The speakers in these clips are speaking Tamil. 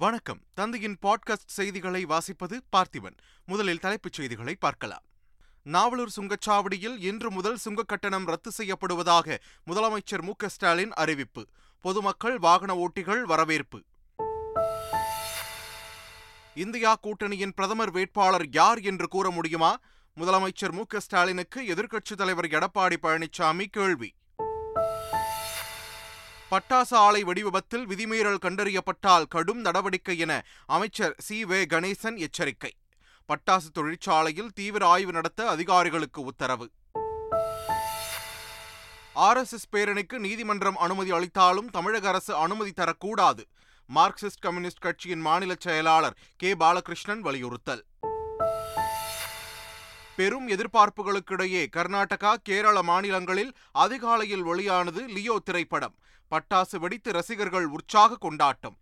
வணக்கம். தந்தையின் பாட்காஸ்ட் செய்திகளை வாசிப்பது பார்த்திபன். முதலில் தலைப்புச் செய்திகளை பார்க்கலாம். நாவலூர் சுங்கச்சாவடியில் இன்று முதல் சுங்க கட்டணம் ரத்து செய்யப்படுவதாக முதலமைச்சர் மு ஸ்டாலின் அறிவிப்பு. பொதுமக்கள் வாகன ஓட்டிகள் வரவேற்பு. இந்தியா கூட்டணியின் பிரதமர் வேட்பாளர் யார் என்று கூற முடியுமா? முதலமைச்சர் மு ஸ்டாலினுக்கு எதிர்க்கட்சித் தலைவர் எடப்பாடி பழனிசாமி கேள்வி. பட்டாசு ஆலை வெடிவிபத்தில் விதிமீறல் கண்டறியப்பட்டால் கடும் நடவடிக்கை என அமைச்சர் சி. வே. கணேசன் எச்சரிக்கை. பட்டாசு தொழிற்சாலையில் தீவிர ஆய்வு நடத்த அதிகாரிகளுக்கு உத்தரவு. ஆர்எஸ்எஸ் பேரணிக்கு நீதிமன்றம் அனுமதி அளித்தாலும் தமிழக அரசு அனுமதி தரக்கூடாது. மார்க்சிஸ்ட் கம்யூனிஸ்ட் கட்சியின் மாநில செயலாளர் கே. பாலகிருஷ்ணன் வலியுறுத்தல். பெரும் எதிர்பார்ப்புகளுக்கிடையே கர்நாடகா கேரள மாநிலங்களில் அதிகாலையில் வெளியானது லியோ திரைப்படம். பட்டாசு வெடித்து ரசிகர்கள் உற்சாக கொண்டாட்டம்.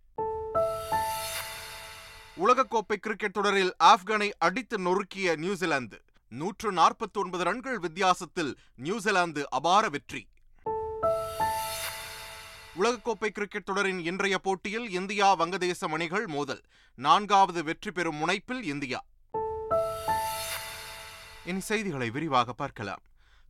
உலகக்கோப்பை கிரிக்கெட் தொடரில் ஆப்கானை அடித்து நொறுக்கிய நியூசிலாந்து. நூற்று நாற்பத்தி ஒன்பது ரன்கள் வித்தியாசத்தில் நியூசிலாந்து அபார வெற்றி. உலகக்கோப்பை கிரிக்கெட் தொடரின் இன்றைய போட்டியில் இந்தியா வங்கதேசம் அணிகள் மோதல். நான்காவது வெற்றி பெறும் முனைப்பில் இந்தியா. இனி செய்திகளை விரிவாக பார்க்கலாம்.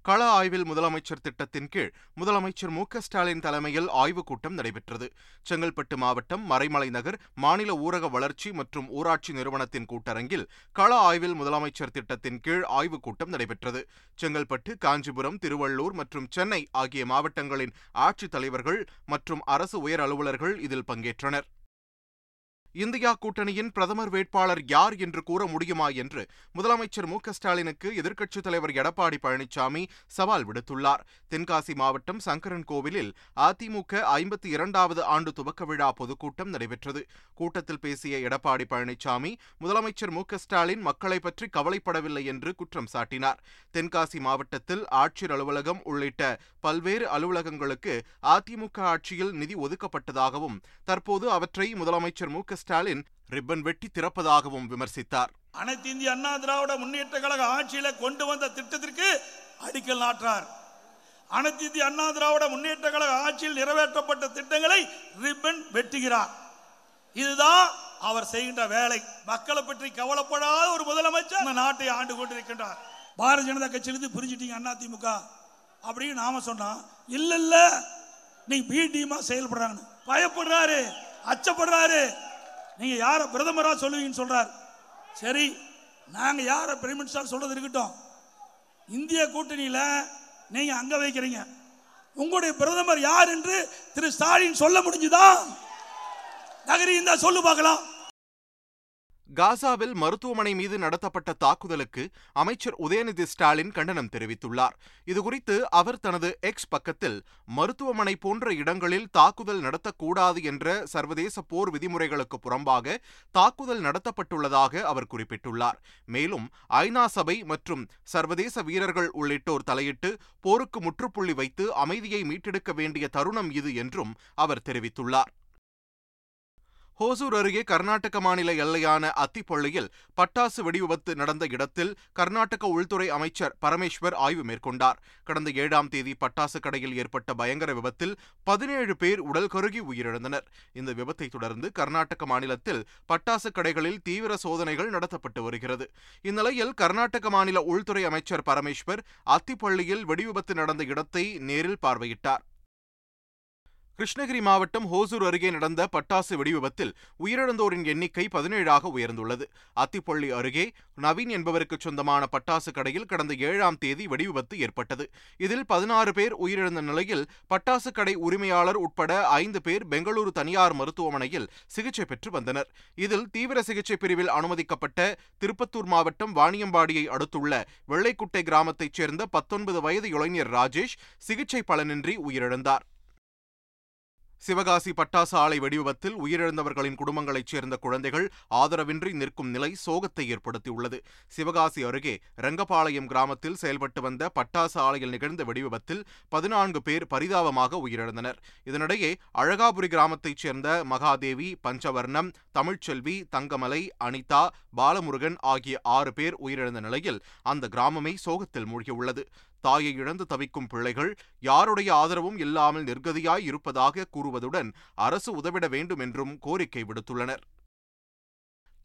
கள ஆய்வில் முதலமைச்சர் திட்டத்தின் கீழ் முதலமைச்சர் மு ஸ்டாலின் தலைமையில் ஆய்வுக் கூட்டம் நடைபெற்றது. செங்கல்பட்டு மாவட்டம் மறைமலை நகர் மாநில ஊரக வளர்ச்சி மற்றும் ஊராட்சி நிறுவனத்தின் கூட்டரங்கில் கள ஆய்வில் முதலமைச்சர் திட்டத்தின் கீழ் ஆய்வுக் கூட்டம் நடைபெற்றது. செங்கல்பட்டு காஞ்சிபுரம் திருவள்ளூர் மற்றும் சென்னை ஆகிய மாவட்டங்களின் ஆட்சித் தலைவர்கள் மற்றும் அரசு உயர் அலுவலர்கள் இதில் பங்கேற்றனர். இந்தியா கூட்டணியின் பிரதமர் வேட்பாளர் யார் என்று கூற முடியுமா என்று முதலமைச்சர் மு ஸ்டாலினுக்கு எதிர்க்கட்சித் தலைவர் எடப்பாடி பழனிசாமி சவால் விடுத்துள்ளார். தென்காசி மாவட்டம் சங்கரன் கோவிலில் அதிமுக ஐம்பத்தி இரண்டாவது ஆண்டு துவக்க விழா பொதுக்கூட்டம் நடைபெற்றது. கூட்டத்தில் பேசிய எடப்பாடி பழனிசாமி முதலமைச்சர் மு ஸ்டாலின் மக்களை பற்றி கவலைப்படவில்லை என்று குற்றம் சாட்டினார். தென்காசி மாவட்டத்தில் ஆட்சியர் அலுவலகம் உள்ளிட்ட பல்வேறு அலுவலகங்களுக்கு அதிமுக ஆட்சியில் நிதி ஒதுக்கப்பட்டதாகவும் தற்போது அவற்றை முதலமைச்சர் மு ஸ்டாலின் ரிப்பன் வெட்டி திறப்பதாகவும் விமர்சித்தார். அனைத்து இந்திய அண்ணா திராவிட முன்னேற்ற கழக ஆட்சியில கொண்டு வந்த திட்டத்திற்கு அடிக்கல் நாட்டார் அனைத்து இந்திய அண்ணா திராவிட முன்னேற்ற கழக ஆட்சியில் நிறைவேற்றப்பட்ட திட்டங்களை ரிப்பன் வெட்டுகிறார். இதுதான் அவர் செய்கின்ற வேலை. மக்களை பற்றி கவலைப்படாத ஒரு முதலமைச்சர் அந்த நாட்டை ஆண்டு கொண்டிருக்கின்றார். பாரதிய ஜனதா கட்சியிலிருந்து பிரிஞ்சிட்டீங்க அண்ணா திமுக. அப்படின்னு நாம சொன்னா இல்ல இல்ல நீ பி டீமா செயல்படுறாங்க பயப்படுறாரு அச்சப்படுறாரு. நீங்க யார பிரதமரா சொல்லுவீங்கன்னு சொல்றார். சரி நாங்க யார பிரைம் மினிஸ்டர் சொல்றது இருக்கட்டும். இந்திய கூட்டணியில நீங்க அங்க வைக்கிறீங்க. உங்களுடைய பிரதமர் யார் என்று திரு ஸ்டாலின் சொல்ல முடிஞ்சுதா? நகரி இந்த சொல்லு பார்க்கலாம். காசாவில் மருத்துவமனை மீது நடத்தப்பட்ட தாக்குதலுக்கு அமைச்சர் உதயநிதி ஸ்டாலின் கண்டனம் தெரிவித்துள்ளார். இதுகுறித்து அவர் தனது எக்ஸ் பக்கத்தில் மருத்துவமனை போன்ற இடங்களில் தாக்குதல் நடத்தக்கூடாது என்ற சர்வதேச போர் விதிமுறைகளுக்கு புறம்பாக தாக்குதல் நடத்தப்பட்டுள்ளதாக அவர் குறிப்பிட்டுள்ளார். மேலும் ஐநா சபை மற்றும் சர்வதேச வீரர்கள் உள்ளிட்டோர் தலையிட்டு போருக்கு முற்றுப்புள்ளி வைத்து அமைதியை மீட்டெடுக்க வேண்டிய தருணம் இது என்றும் அவர் தெரிவித்துள்ளார். ஹோசூர் அருகே கர்நாடக மாநில எல்லையான அத்திப்பள்ளியில் பட்டாசு வெடிவிபத்து நடந்த இடத்தில் கர்நாடக உள்துறை அமைச்சர் பரமேஸ்வர் ஆய்வு மேற்கொண்டார். கடந்த ஏழாம் தேதி பட்டாசு கடையில் ஏற்பட்ட பயங்கர விபத்தில் பதினேழு பேர் உடல் கருகி உயிரிழந்தனர். இந்த விபத்தை தொடர்ந்து கர்நாடக மாநிலத்தில் பட்டாசு கடைகளில் தீவிர சோதனைகள் நடத்தப்பட்டு வருகிறது. இந்நிலையில் கர்நாடக மாநில உள்துறை அமைச்சர் பரமேஸ்வர் அத்திப்பள்ளியில் வெடிவிபத்து நடந்த இடத்தை நேரில் பார்வையிட்டார். கிருஷ்ணகிரி மாவட்டம் ஹோசூர் அருகே நடந்த பட்டாசு வெடிவிபத்தில் உயிரிழந்தோரின் எண்ணிக்கை பதினேழாக உயர்ந்துள்ளது. அத்திப்பள்ளி அருகே நவீன் என்பவருக்கு சொந்தமான பட்டாசு கடையில் கடந்த ஏழாம் தேதி வெடிவிபத்து ஏற்பட்டது. இதில் பதினாறு பேர் உயிரிழந்த நிலையில் பட்டாசு கடை உரிமையாளர் உட்பட ஐந்து பேர் பெங்களூரு தனியார் மருத்துவமனையில் சிகிச்சை பெற்று வந்தனர். இதில் தீவிர சிகிச்சை பிரிவில் அனுமதிக்கப்பட்ட திருப்பத்தூர் மாவட்டம் வாணியம்பாடியை அடுத்துள்ள வெள்ளைக்குட்டை கிராமத்தைச் சேர்ந்த பத்தொன்பது வயது இளைஞர் ராஜேஷ் சிகிச்சை பலனின்றி உயிரிழந்தார். சிவகாசி பட்டாசு ஆலை வெடிவிபத்தில் உயிரிழந்தவர்களின் குடும்பங்களைச் சேர்ந்த குழந்தைகள் ஆதரவின்றி நிற்கும் நிலை சோகத்தை ஏற்படுத்தியுள்ளது. சிவகாசி அருகே ரங்கபாளையம் கிராமத்தில் செயல்பட்டு வந்த பட்டாசு ஆலையில் நிகழ்ந்த வெடிவிபத்தில் பதினான்கு பேர் பரிதாபமாக உயிரிழந்தனர். இதனிடையே அழகாபுரி கிராமத்தைச் சேர்ந்த மகாதேவி பஞ்சவர்ணம் தமிழ்ச்செல்வி தங்கமலை அனிதா பாலமுருகன் ஆகிய ஆறு பேர் உயிரிழந்த நிலையில் அந்த கிராமமே சோகத்தில் மூழ்கியுள்ளது. தாயை இழந்து தவிக்கும் பிள்ளைகள் யாருடைய ஆதரவும் இல்லாமல் நிர்கதியாய் இருப்பதாக கூறுவதுடன் அரசு உதவிட வேண்டும் என்றும் கோரிக்கை விடுத்துள்ளனர்.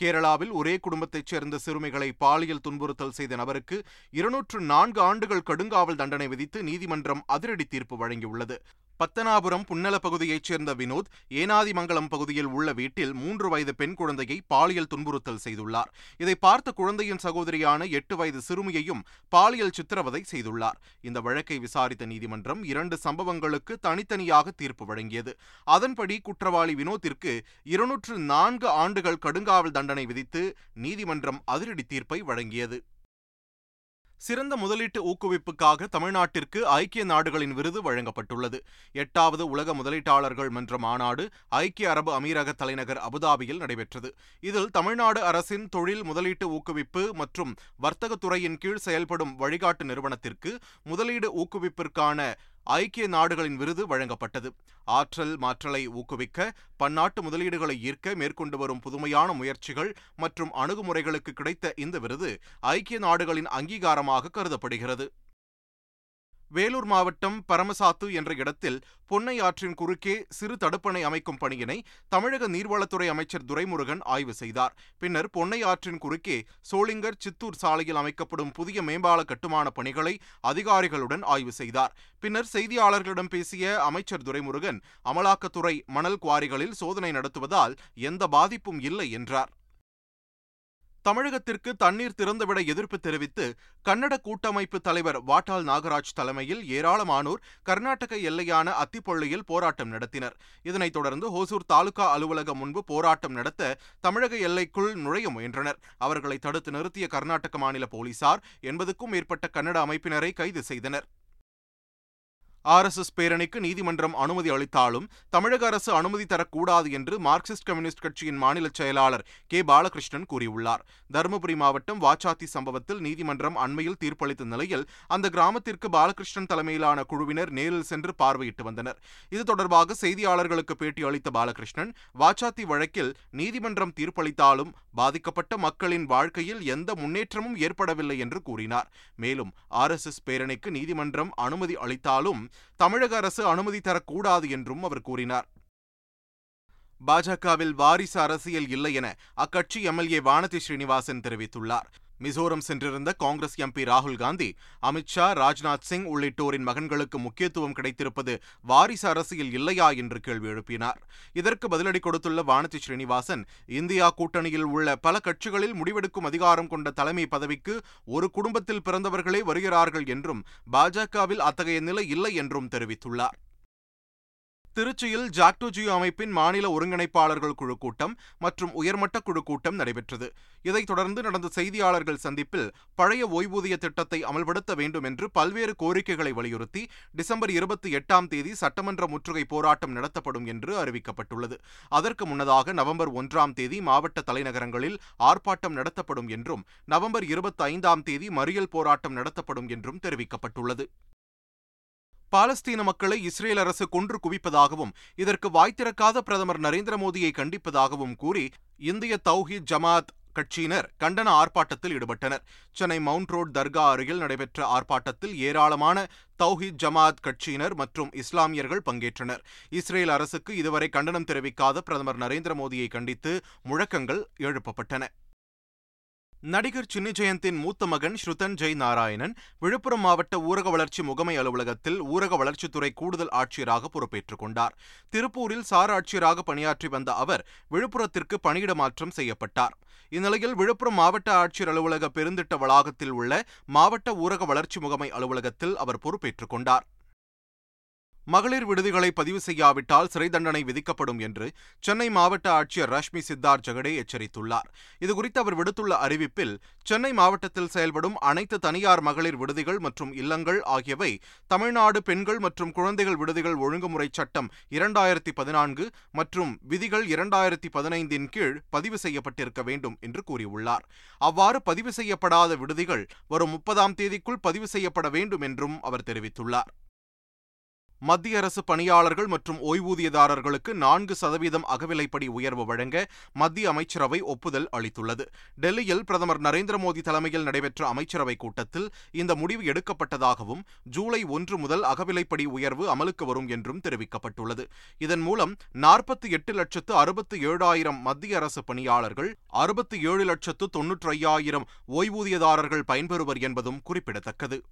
கேரளாவில் ஒரே குடும்பத்தைச் சேர்ந்த சிறுமிகளை பாலியல் துன்புறுத்தல் செய்த நபருக்கு இருநூற்று நான்கு ஆண்டுகள் கடுங்காவல் தண்டனை விதித்து நீதிமன்றம் அதிரடி தீர்ப்பு வழங்கியுள்ளது. பத்தனாபுரம் புன்னல பகுதியைச் சேர்ந்த வினோத் ஏனாதிமங்கலம் பகுதியில் உள்ள வீட்டில் மூன்று வயது பெண் குழந்தையை பாலியல் துன்புறுத்தல் செய்துள்ளார். இதை பார்த்த குழந்தையின் சகோதரியான எட்டு வயது சிறுமியையும் பாலியல் சித்திரவதை செய்துள்ளார். இந்த வழக்கை விசாரித்த நீதிமன்றம் இரண்டு சம்பவங்களுக்கு தனித்தனியாக தீர்ப்பு வழங்கியது. அதன்படி குற்றவாளி வினோத்திற்கு இருநூற்று நான்கு ஆண்டுகள் கடுங்காவல் தண்டனை விதித்து நீதிமன்றம் அதிரடி தீர்ப்பை வழங்கியது. சிறந்த முதலீட்டு ஊக்குவிப்புக்காக தமிழ்நாட்டிற்கு ஐக்கிய நாடுகளின் விருது வழங்கப்பட்டுள்ளது. எட்டாவது உலக முதலீட்டாளர்கள் மன்ற மாநாடு ஐக்கிய அரபு அமீரக தலைநகர் அபுதாபியில் நடைபெற்றது. இதில் தமிழ்நாடு அரசின் தொழில் முதலீட்டு ஊக்குவிப்பு மற்றும் வர்த்தகத்துறையின் கீழ் செயல்படும் வழிகாட்டு நிறுவனத்திற்கு முதலீடு ஊக்குவிப்பிற்கான ஐக்கிய நாடுகளின் விருது வழங்கப்பட்டது. ஆற்றல் மாற்றலை ஊக்குவிக்க பன்னாட்டு முதலீடுகளை ஈர்க்க மேற்கொண்டு வரும் புதுமையான முயற்சிகள் மற்றும் அணுகுமுறைகளுக்கு கிடைத்த இந்த விருது ஐக்கிய நாடுகளின் அங்கீகாரமாக கருதப்படுகிறது. வேலூர் மாவட்டம் பரமசாத்து என்ற இடத்தில் பொன்னை ஆற்றின் குறுக்கே சிறு தடுப்பணை அமைக்கும் பணியினை தமிழக நீர்வளத்துறை அமைச்சர் துரைமுருகன் ஆய்வு செய்தார். பின்னர் பொன்னை ஆற்றின் குறுக்கே சோளிங்கர் சித்தூர் சாலையில் அமைக்கப்படும் புதிய மேம்பால கட்டுமான பணிகளை அதிகாரிகளுடன் ஆய்வு செய்தார். பின்னர் செய்தியாளர்களிடம் பேசிய அமைச்சர் துரைமுருகன் அமலாக்கத்துறை மணல் குவாரிகளில் சோதனை நடத்துவதால் எந்த பாதிப்பும் இல்லை என்றார். தமிழகத்திற்கு தண்ணீர் திறந்துவிட எதிர்ப்பு தெரிவித்து கன்னட கூட்டமைப்பு தலைவர் வாட்டாள் நாகராஜ் தலைமையில் ஏராளமானோர் கர்நாடக எல்லையான அத்திப்பள்ளியில் போராட்டம் நடத்தினர். இதனைத் தொடர்ந்து ஹோசூர் தாலுகா அலுவலகம் முன்பு போராட்டம் நடத்த தமிழக எல்லைக்குள் நுழைய முயன்றனர். அவர்களை தடுத்து நிறுத்திய கர்நாடக மாநில போலீசார் எண்பதுக்கும் மேற்பட்ட கன்னட அமைப்பினரை கைது செய்தனர். ஆர்எஸ்எஸ் பேரணிக்கு நீதிமன்றம் அனுமதி அளித்தாலும் தமிழக அரசு அனுமதி தரக்கூடாது என்று மார்க்சிஸ்ட் கம்யூனிஸ்ட் கட்சியின் மாநில செயலாளர் கே. பாலகிருஷ்ணன் கூறியுள்ளார். தருமபுரி மாவட்டம் வாச்சாத்தி சம்பவத்தில் நீதிமன்றம் அண்மையில் தீர்ப்பளித்த நிலையில் அந்த கிராமத்திற்கு பாலகிருஷ்ணன் தலைமையிலான குழுவினர் நேரில் சென்று பார்வையிட்டு வந்தனர். இது தொடர்பாக செய்தியாளர்களுக்கு பேட்டி அளித்த பாலகிருஷ்ணன் வாச்சாத்தி வழக்கில் நீதிமன்றம் தீர்ப்பளித்தாலும் பாதிக்கப்பட்ட மக்களின் வாழ்க்கையில் எந்த முன்னேற்றமும் ஏற்படவில்லை என்று கூறினார். மேலும் ஆர்எஸ்எஸ் பேரணிக்கு நீதிமன்றம் அனுமதி அளித்தாலும் தமிழக அரசு அனுமதி தரக்கூடாது என்றும் அவர் கூறினார். பாஜகவில் வாரிசு அரசியல் இல்லை என அக்கட்சி எம்எல்ஏ வானதி ஸ்ரீனிவாசன் தெரிவித்துள்ளார். மிசோரம் சென்றிருந்த காங்கிரஸ் எம்பி ராகுல் காந்தி அமித்ஷா ராஜ்நாத் சிங் உள்ளிட்டோரின் மகன்களுக்கு முக்கியத்துவம் கிடைத்திருப்பது வாரிசு அரசியல் இல்லையா என்று கேள்வி எழுப்பினார். இதற்கு பதிலடி கொடுத்துள்ள வானதி ஸ்ரீனிவாசன் இந்தியா கூட்டணியில் உள்ள பல கட்சிகளில் முடிவெடுக்கும் அதிகாரம் கொண்ட தலைமை பதவிக்கு ஒரு குடும்பத்தில் பிறந்தவர்களே வருகிறார்கள் என்றும் பாஜகவில் அத்தகைய நிலை இல்லை என்றும் தெரிவித்துள்ளார். திருச்சியில் ஜாக்டோஜியோ அமைப்பின் மாநில ஒருங்கிணைப்பாளர்கள் குழு கூட்டம் மற்றும் உயர்மட்ட குழு கூட்டம் நடைபெற்றது. இதைத் தொடர்ந்து நடந்த செய்தியாளர்கள் சந்திப்பில் பழைய ஓய்வூதிய திட்டத்தை அமல்படுத்த வேண்டும் என்று பல்வேறு கோரிக்கைகளை வலியுறுத்தி டிசம்பர் இருபத்தி எட்டாம் தேதி சட்டமன்ற முற்றுகை போராட்டம் நடத்தப்படும் என்று அறிவிக்கப்பட்டுள்ளது. அதற்கு முன்னதாக நவம்பர் ஒன்றாம் தேதி மாவட்ட தலைநகரங்களில் ஆர்ப்பாட்டம் நடத்தப்படும் என்றும் நவம்பர் இருபத்தி ஐந்தாம் தேதி மறியல் போராட்டம் நடத்தப்படும் என்றும் தெரிவிக்கப்பட்டுள்ளது. பாலஸ்தீன மக்களை இஸ்ரேல் அரசு கொன்று குவிப்பதாகவும் இதற்கு வாய்த்திறக்காத பிரதமர் நரேந்திர மோடியை கண்டிப்பதாகவும் கூறி இந்திய தௌஹீத் ஜமாத் கட்சியினர் கண்டன ஆர்ப்பாட்டத்தில் ஈடுபட்டனர். சென்னை மவுண்ட் ரோட் தர்கா அருகில் நடைபெற்ற ஆர்ப்பாட்டத்தில் ஏராளமான தௌஹித் ஜமாத் கட்சியினர் மற்றும் இஸ்லாமியர்கள் பங்கேற்றனர். இஸ்ரேல் அரசுக்கு இதுவரை கண்டனம் தெரிவிக்காத பிரதமர் நரேந்திர மோடியை கண்டித்து முழக்கங்கள் எழுப்பப்பட்டன. நடிகர் சின்னி ஜெயந்தின் மூத்த மகன் ஸ்ருதன் ஜெய் நாராயணன் விழுப்புரம் மாவட்ட ஊரக வளர்ச்சி முகமை அலுவலகத்தில் ஊரக வளர்ச்சித்துறை கூடுதல் ஆட்சியராக பொறுப்பேற்றுக் கொண்டார். திருப்பூரில் சார் ஆட்சியராக பணியாற்றி வந்த அவர் விழுப்புரத்திற்கு பணியிட மாற்றம் செய்யப்பட்டார். இந்நிலையில் விழுப்புரம் மாவட்ட ஆட்சியர் அலுவலக பெருந்திட்ட வளாகத்தில் உள்ள மாவட்ட ஊரக வளர்ச்சி முகமை அலுவலகத்தில் அவர் பொறுப்பேற்றுக் கொண்டார். மகளிர் விடுதிகளை பதிவு செய்யாவிட்டால் சிறை தண்டனை விதிக்கப்படும் என்று சென்னை மாவட்ட ஆட்சியர் ரஷ்மி சித்தார் ஜெகடே எச்சரித்துள்ளார். இதுகுறித்து அவர் விடுத்துள்ள அறிவிப்பில் சென்னை மாவட்டத்தில் செயல்படும் அனைத்து தனியார் மகளிர் விடுதிகள் மற்றும் இல்லங்கள் ஆகியவை தமிழ்நாடு பெண்கள் மற்றும் குழந்தைகள் விடுதிகள் ஒழுங்குமுறை சட்டம் இரண்டாயிரத்தி பதினான்கு மற்றும் விதிகள் இரண்டாயிரத்தி பதினைந்தின் கீழ் பதிவு செய்யப்பட்டிருக்க வேண்டும் என்று கூறியுள்ளார். அவ்வாறு பதிவு செய்யப்படாத விடுதிகள் வரும் முப்பதாம் தேதிக்குள் பதிவு செய்யப்பட வேண்டும் என்றும் அவர் தெரிவித்துள்ளார். மத்திய அரசு பணியாளர்கள் மற்றும் ஓய்வூதியதாரர்களுக்கு நான்கு சதவீதம் அகவிலைப்படி உயர்வு வழங்க மத்திய அமைச்சரவை ஒப்புதல் அளித்துள்ளது. டெல்லியில் பிரதமர் நரேந்திர மோடி தலைமையில் நடைபெற்ற அமைச்சரவைக் கூட்டத்தில் இந்த முடிவு எடுக்கப்பட்டதாகவும் ஜூலை ஒன்று முதல் அகவிலைப்படி உயர்வு அமலுக்கு வரும் என்றும் தெரிவிக்கப்பட்டுள்ளது. இதன் மூலம் நாற்பத்தி எட்டு லட்சத்து அறுபத்தி ஏழாயிரம் மத்திய அரசு பணியாளர்கள் அறுபத்தி ஏழு லட்சத்து தொன்னூற்றி ஐயாயிரம் ஓய்வூதியதாரர்கள் பயன்பெறுவர் என்பதும் குறிப்பிடத்தக்கது.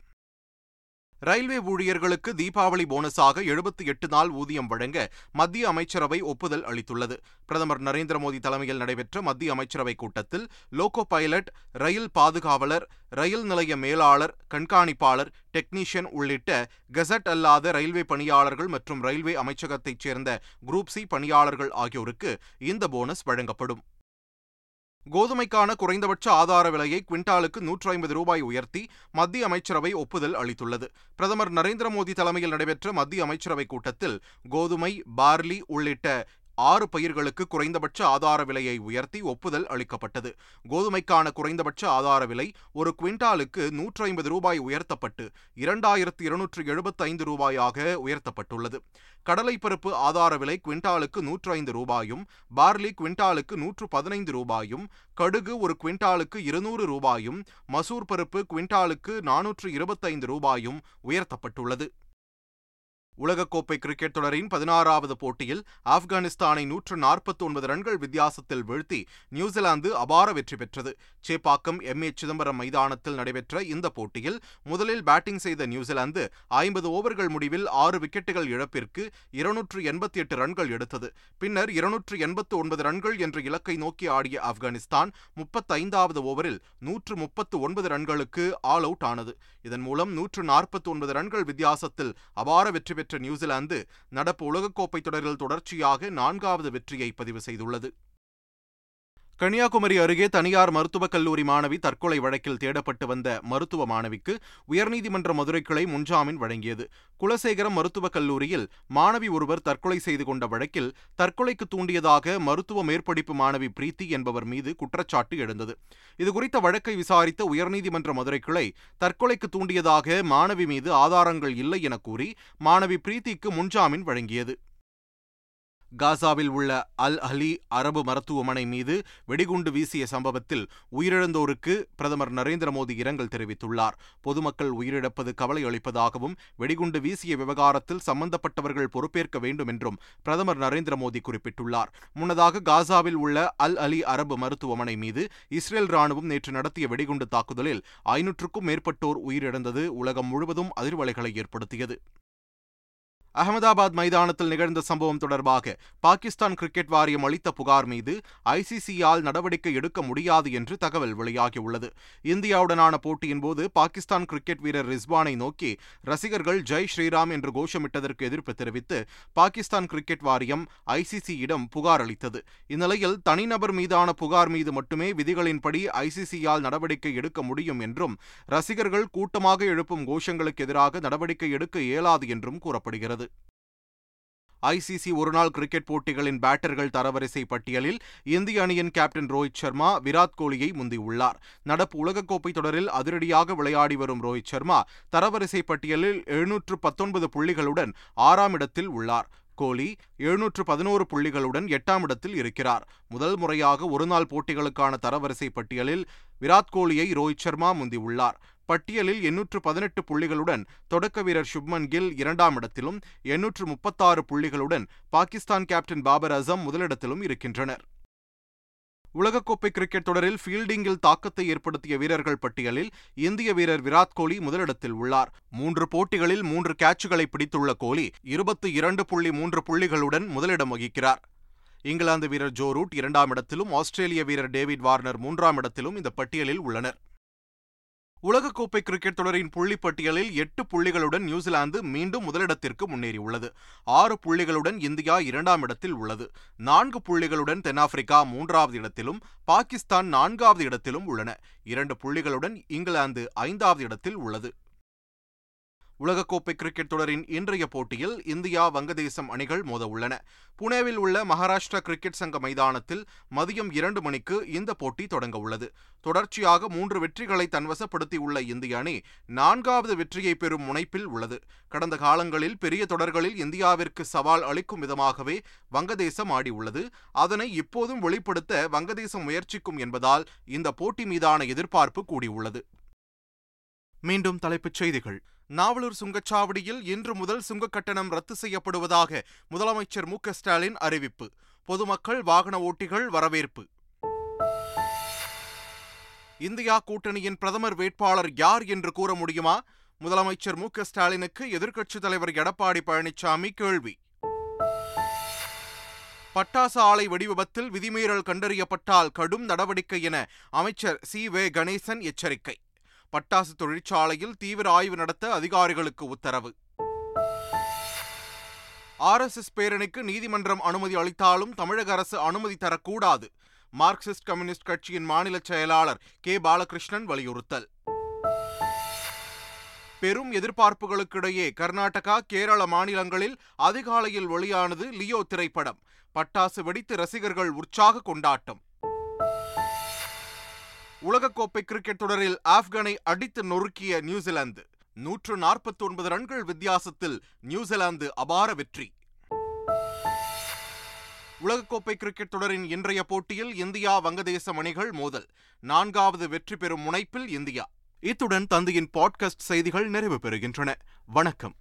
ரயில்வே ஊழியர்களுக்கு தீபாவளி போனஸாக எழுபத்தி எட்டு நாள் ஊதியம் வழங்க மத்திய அமைச்சரவை ஒப்புதல் அளித்துள்ளது. பிரதமர் நரேந்திர மோடி தலைமையில் நடைபெற்ற மத்திய அமைச்சரவை கூட்டத்தில் லோகோ பைலட் ரயில் பாதுகாவலர் ரயில் நிலைய மேலாளர் கண்காணிப்பாளர் டெக்னீஷியன் உள்ளிட்ட கெசட் அல்லாத ரயில்வே பணியாளர்கள் மற்றும் ரயில்வே அமைச்சகத்தைச் சேர்ந்த குரூப் சி பணியாளர்கள் ஆகியோருக்கு இந்த போனஸ் வழங்கப்படும். கோதுமைக்கான குறைந்தபட்ச ஆதார விலையை குவிண்டாலுக்கு நூற்றி ஐம்பது ரூபாய் உயர்த்தி மத்திய அமைச்சரவை ஒப்புதல் அளித்துள்ளது. பிரதமர் நரேந்திர மோடி தலைமையில் நடைபெற்ற மத்திய அமைச்சரவைக் கூட்டத்தில் கோதுமை பார்லி உள்ளிட்ட ஆறு பயிர்களுக்கு குறைந்தபட்ச ஆதார விலையை உயர்த்தி ஒப்புதல் அளிக்கப்பட்டது. கோதுமைக்கான குறைந்தபட்ச ஆதார விலை ஒரு குவிண்டாலுக்கு நூற்றி ஐம்பது ரூபாய் உயர்த்தப்பட்டு இரண்டாயிரத்து இருநூற்று எழுபத்தைந்து ரூபாயாக உயர்த்தப்பட்டுள்ளது. கடலைப்பருப்பு ஆதார விலை குவிண்டாலுக்கு நூற்று ஐந்து ரூபாயும் பார்லி குவிண்டாலுக்கு நூற்று பதினைந்து ரூபாயும் கடுகு ஒரு குவிண்டாலுக்கு இருநூறு ரூபாயும் மசூர் பருப்பு குவிண்டாலுக்கு நானூற்று இருபத்தைந்து ரூபாயும் உயர்த்தப்பட்டுள்ளது. உலகக்கோப்பை கிரிக்கெட் தொடரின் பதினாறாவது போட்டியில் ஆப்கானிஸ்தானை நூற்று நாற்பத்தி ஒன்பது ரன்கள் வித்தியாசத்தில் வீழ்த்தி நியூசிலாந்து அபார வெற்றி பெற்றது. சேப்பாக்கம் எம். ஏ. சிதம்பரம் மைதானத்தில் நடைபெற்ற இந்த போட்டியில் முதலில் பேட்டிங் செய்த நியூசிலாந்து ஐம்பது ஓவர்கள் முடிவில் ஆறு விக்கெட்டுகள் இழப்பிற்கு இருநூற்று எண்பத்தி எட்டு ரன்கள் எடுத்தது. பின்னர் இருநூற்று எண்பத்து ஒன்பது ரன்கள் என்ற இலக்கை நோக்கி ஆடிய ஆப்கானிஸ்தான் முப்பத்தைந்தாவது ஓவரில் நூற்று முப்பத்து ஒன்பது ரன்களுக்கு ஆல் அவுட் ஆனது. இதன் மூலம் நூற்று நாற்பத்தி ஒன்பது ரன்கள் வித்தியாசத்தில் அபார வெற்றி பெற்ற நியூசிலாந்து நடப்பு உலகக்கோப்பை தொடரில் தொடர்ச்சியாக நான்காவது வெற்றியை பதிவு செய்துள்ளது. கன்னியாகுமரி அருகே தனியார் மருத்துவக் கல்லூரி மாணவி தற்கொலை வழக்கில் தேடப்பட்டு வந்த மருத்துவ மாணவிக்கு உயர்நீதிமன்ற மதுரை கிளை முன்ஜாமீன் வழங்கியது. குலசேகரம் மருத்துவக் கல்லூரியில் மாணவி ஒருவர் தற்கொலை செய்து கொண்ட வழக்கில் தற்கொலைக்கு தூண்டியதாக மருத்துவ மேற்படிப்பு மாணவி பிரீத்தி என்பவர் மீது குற்றச்சாட்டு எழுந்தது. இதுகுறித்த வழக்கை விசாரித்த உயர்நீதிமன்ற மதுரை கிளை தற்கொலைக்கு தூண்டியதாக மாணவி மீது ஆதாரங்கள் இல்லை என கூறி மாணவி பிரீத்திக்கு முன்ஜாமீன் வழங்கியது. காசாவில் உள்ள அல் அலி அரபு மருத்துவமனை மீது வெடிகுண்டு வீசிய சம்பவத்தில் உயிரிழந்தோருக்கு பிரதமர் நரேந்திர மோடி இரங்கல் தெரிவித்துள்ளார். பொதுமக்கள் உயிரிழப்பது கவலை அளிப்பதாகவும் வெடிகுண்டு வீசிய விவகாரத்தில் சம்பந்தப்பட்டவர்கள் பொறுப்பேற்க வேண்டும் என்றும் பிரதமர் நரேந்திர மோடி குறிப்பிட்டுள்ளார். முன்னதாக காசாவில் உள்ள அல் அலி அரபு மருத்துவமனை மீது இஸ்ரேல் ராணுவம் நேற்று நடத்திய வெடிகுண்டு தாக்குதலில் ஐநூற்றுக்கும் மேற்பட்டோர் உயிரிழந்தது. உலகம் முழுவதும் அதிர்வலைகளை ஏற்படுத்தியது. அகமதாபாத் மைதானத்தில் நிகழ்ந்த சம்பவம் தொடர்பாக பாகிஸ்தான் கிரிக்கெட் வாரியம் அளித்த புகார் மீது ஐசிசியால் நடவடிக்கை எடுக்க முடியாது என்று தகவல் வெளியாகியுள்ளது. இந்தியாவுடனான போட்டியின் போது பாகிஸ்தான் கிரிக்கெட் வீரர் ரிஸ்வானை நோக்கி ரசிகர்கள் ஜெய் ஸ்ரீராம் என்று கோஷமிட்டதற்கு எதிர்ப்பு தெரிவித்து பாகிஸ்தான் கிரிக்கெட் வாரியம் ஐசிசியிடம் புகார் அளித்தது. இந்நிலையில் தனிநபர் மீதான புகார் மீது மட்டுமே விதிகளின்படி ஐசிசியால் நடவடிக்கை எடுக்க முடியும் என்றும் ரசிகர்கள் கூட்டமாக எழுப்பும் கோஷங்களுக்கு எதிராக நடவடிக்கை எடுக்க இயலாது என்றும் கூறப்படுகிறது. ஐசிசி ஒருநாள் கிரிக்கெட் போட்டிகளின் பேட்டர்கள் தரவரிசை பட்டியலில் இந்திய அணியின் கேப்டன் ரோஹித் சர்மா விராட் கோலியை முந்தியுள்ளார். நடப்பு உலகக்கோப்பை தொடரில் அதிரடியாக விளையாடி வரும் ரோஹித் சர்மா தரவரிசை பட்டியலில் எழுநூற்று பத்தொன்பது புள்ளிகளுடன் ஆறாம் இடத்தில் உள்ளார். கோலி எழுநூற்று பதினோரு புள்ளிகளுடன் எட்டாம் இடத்தில் இருக்கிறார். முதல் முறையாக ஒருநாள் போட்டிகளுக்கான தரவரிசை பட்டியலில் விராட் கோலியை ரோஹித் சர்மா முந்தியுள்ளார். பட்டியலில் எண்ணூற்று பதினெட்டு புள்ளிகளுடன் தொடக்க வீரர் சுப்மன் கில் இரண்டாம் இடத்திலும் எண்ணூற்று முப்பத்தாறு புள்ளிகளுடன் பாகிஸ்தான் கேப்டன் பாபர் அசம் முதலிடத்திலும் இருக்கின்றனர். உலகக்கோப்பை கிரிக்கெட் தொடரில் ஃபீல்டிங்கில் தாக்கத்தை ஏற்படுத்திய வீரர்கள் பட்டியலில் இந்திய வீரர் விராட் கோலி முதலிடத்தில் உள்ளார். மூன்று போட்டிகளில் மூன்று கேட்சுகளை பிடித்துள்ள கோலி இருபத்தி இரண்டு புள்ளி மூன்று புள்ளிகளுடன் முதலிடம் வகிக்கிறார். இங்கிலாந்து வீரர் ஜோ ரூட் இரண்டாம் இடத்திலும் ஆஸ்திரேலிய வீரர் டேவிட் வார்னர் மூன்றாம் இடத்திலும் இந்த பட்டியலில் உள்ளனர். உலகக்கோப்பை கிரிக்கெட் தொடரின் புள்ளி பட்டியலில் எட்டு புள்ளிகளுடன் நியூசிலாந்து மீண்டும் முதலிடத்திற்கு முன்னேறியுள்ளது. ஆறு புள்ளிகளுடன் இந்தியா இரண்டாம் இடத்தில் உள்ளது. நான்கு புள்ளிகளுடன் தென்னாப்பிரிக்கா மூன்றாவது இடத்திலும் பாகிஸ்தான் நான்காவது இடத்திலும் உள்ளன. இரண்டு புள்ளிகளுடன் இங்கிலாந்து ஐந்தாவது இடத்தில் உள்ளது. உலகக்கோப்பை கிரிக்கெட் தொடரின் இன்றைய போட்டியில் இந்தியா வங்கதேசம் அணிகள் மோத உள்ளன புனேவில் உள்ள மகாராஷ்டிரா கிரிக்கெட் சங்க மைதானத்தில் மதியம் இரண்டு மணிக்கு இந்த போட்டி தொடங்க உள்ளது. தொடர்ச்சியாக மூன்று வெற்றிகளை தன்வசப்படுத்தியுள்ள இந்திய அணி நான்காவது வெற்றியை பெறும் முனைப்பில் உள்ளது. கடந்த காலங்களில் பெரிய தொடர்களில் இந்தியாவிற்கு சவால் அளிக்கும் விதமாகவே வங்கதேசம் ஆடியுள்ளது. அதனை இப்போதும் வெளிப்படுத்த வங்கதேசம் முயற்சிக்கும் என்பதால் இந்த போட்டி மீதான எதிர்பார்ப்பு கூடியுள்ளது. மீண்டும் தலைப்புச் செய்திகள். நாவலூர் சுங்கச்சாவடியில் இன்று முதல் சுங்க கட்டணம் ரத்து செய்யப்படுவதாக முதலமைச்சர் மு ஸ்டாலின் அறிவிப்பு. பொதுமக்கள் வாகன ஓட்டிகள் வரவேற்பு. இந்தியா கூட்டணியின் பிரதமர் வேட்பாளர் யார் என்று கூற முடியுமா? முதலமைச்சர் மு ஸ்டாலினுக்கு எதிர்க்கட்சித் தலைவர் எடப்பாடி பழனிசாமி கேள்வி. பட்டாசு ஆலை வெடிவிபத்தில் விதிமீறல் கண்டறியப்பட்டால் கடும் நடவடிக்கை என அமைச்சர் சி. வே. கணேசன் எச்சரிக்கை. பட்டாசு தொழிற்சாலையில் தீவிர ஆய்வு நடத்த அதிகாரிகளுக்கு உத்தரவு. ஆர்எஸ்எஸ் பேரணிக்கு நீதிமன்றம் அனுமதி அளித்தாலும் தமிழக அரசு அனுமதி தரக்கூடாது. மார்க்சிஸ்ட் கம்யூனிஸ்ட் கட்சியின் மாநில செயலாளர் கே. பாலகிருஷ்ணன் வலியுறுத்தல். பெரும் எதிர்பார்ப்புகளுக்கிடையே கர்நாடகா கேரள மாநிலங்களில் அதிகாலையில் வெளியானது லியோ திரைப்படம். பட்டாசு வெடித்து ரசிகர்கள் உற்சாக கொண்டாட்டம். உலகக்கோப்பை கிரிக்கெட் தொடரில் ஆப்கானை அடித்து நொறுக்கிய நியூசிலாந்து. நூற்று நாற்பத்தி ஒன்பது ரன்கள் வித்தியாசத்தில் நியூசிலாந்து அபார வெற்றி. உலகக்கோப்பை கிரிக்கெட் தொடரின் இன்றைய போட்டியில் இந்தியா வங்கதேசம் அணிகள் மோதல். நான்காவது வெற்றி பெறும் முனைப்பில் இந்தியா. இத்துடன் தந்தையின் பாட்காஸ்ட் செய்திகள் நிறைவு பெறுகின்றன. வணக்கம்.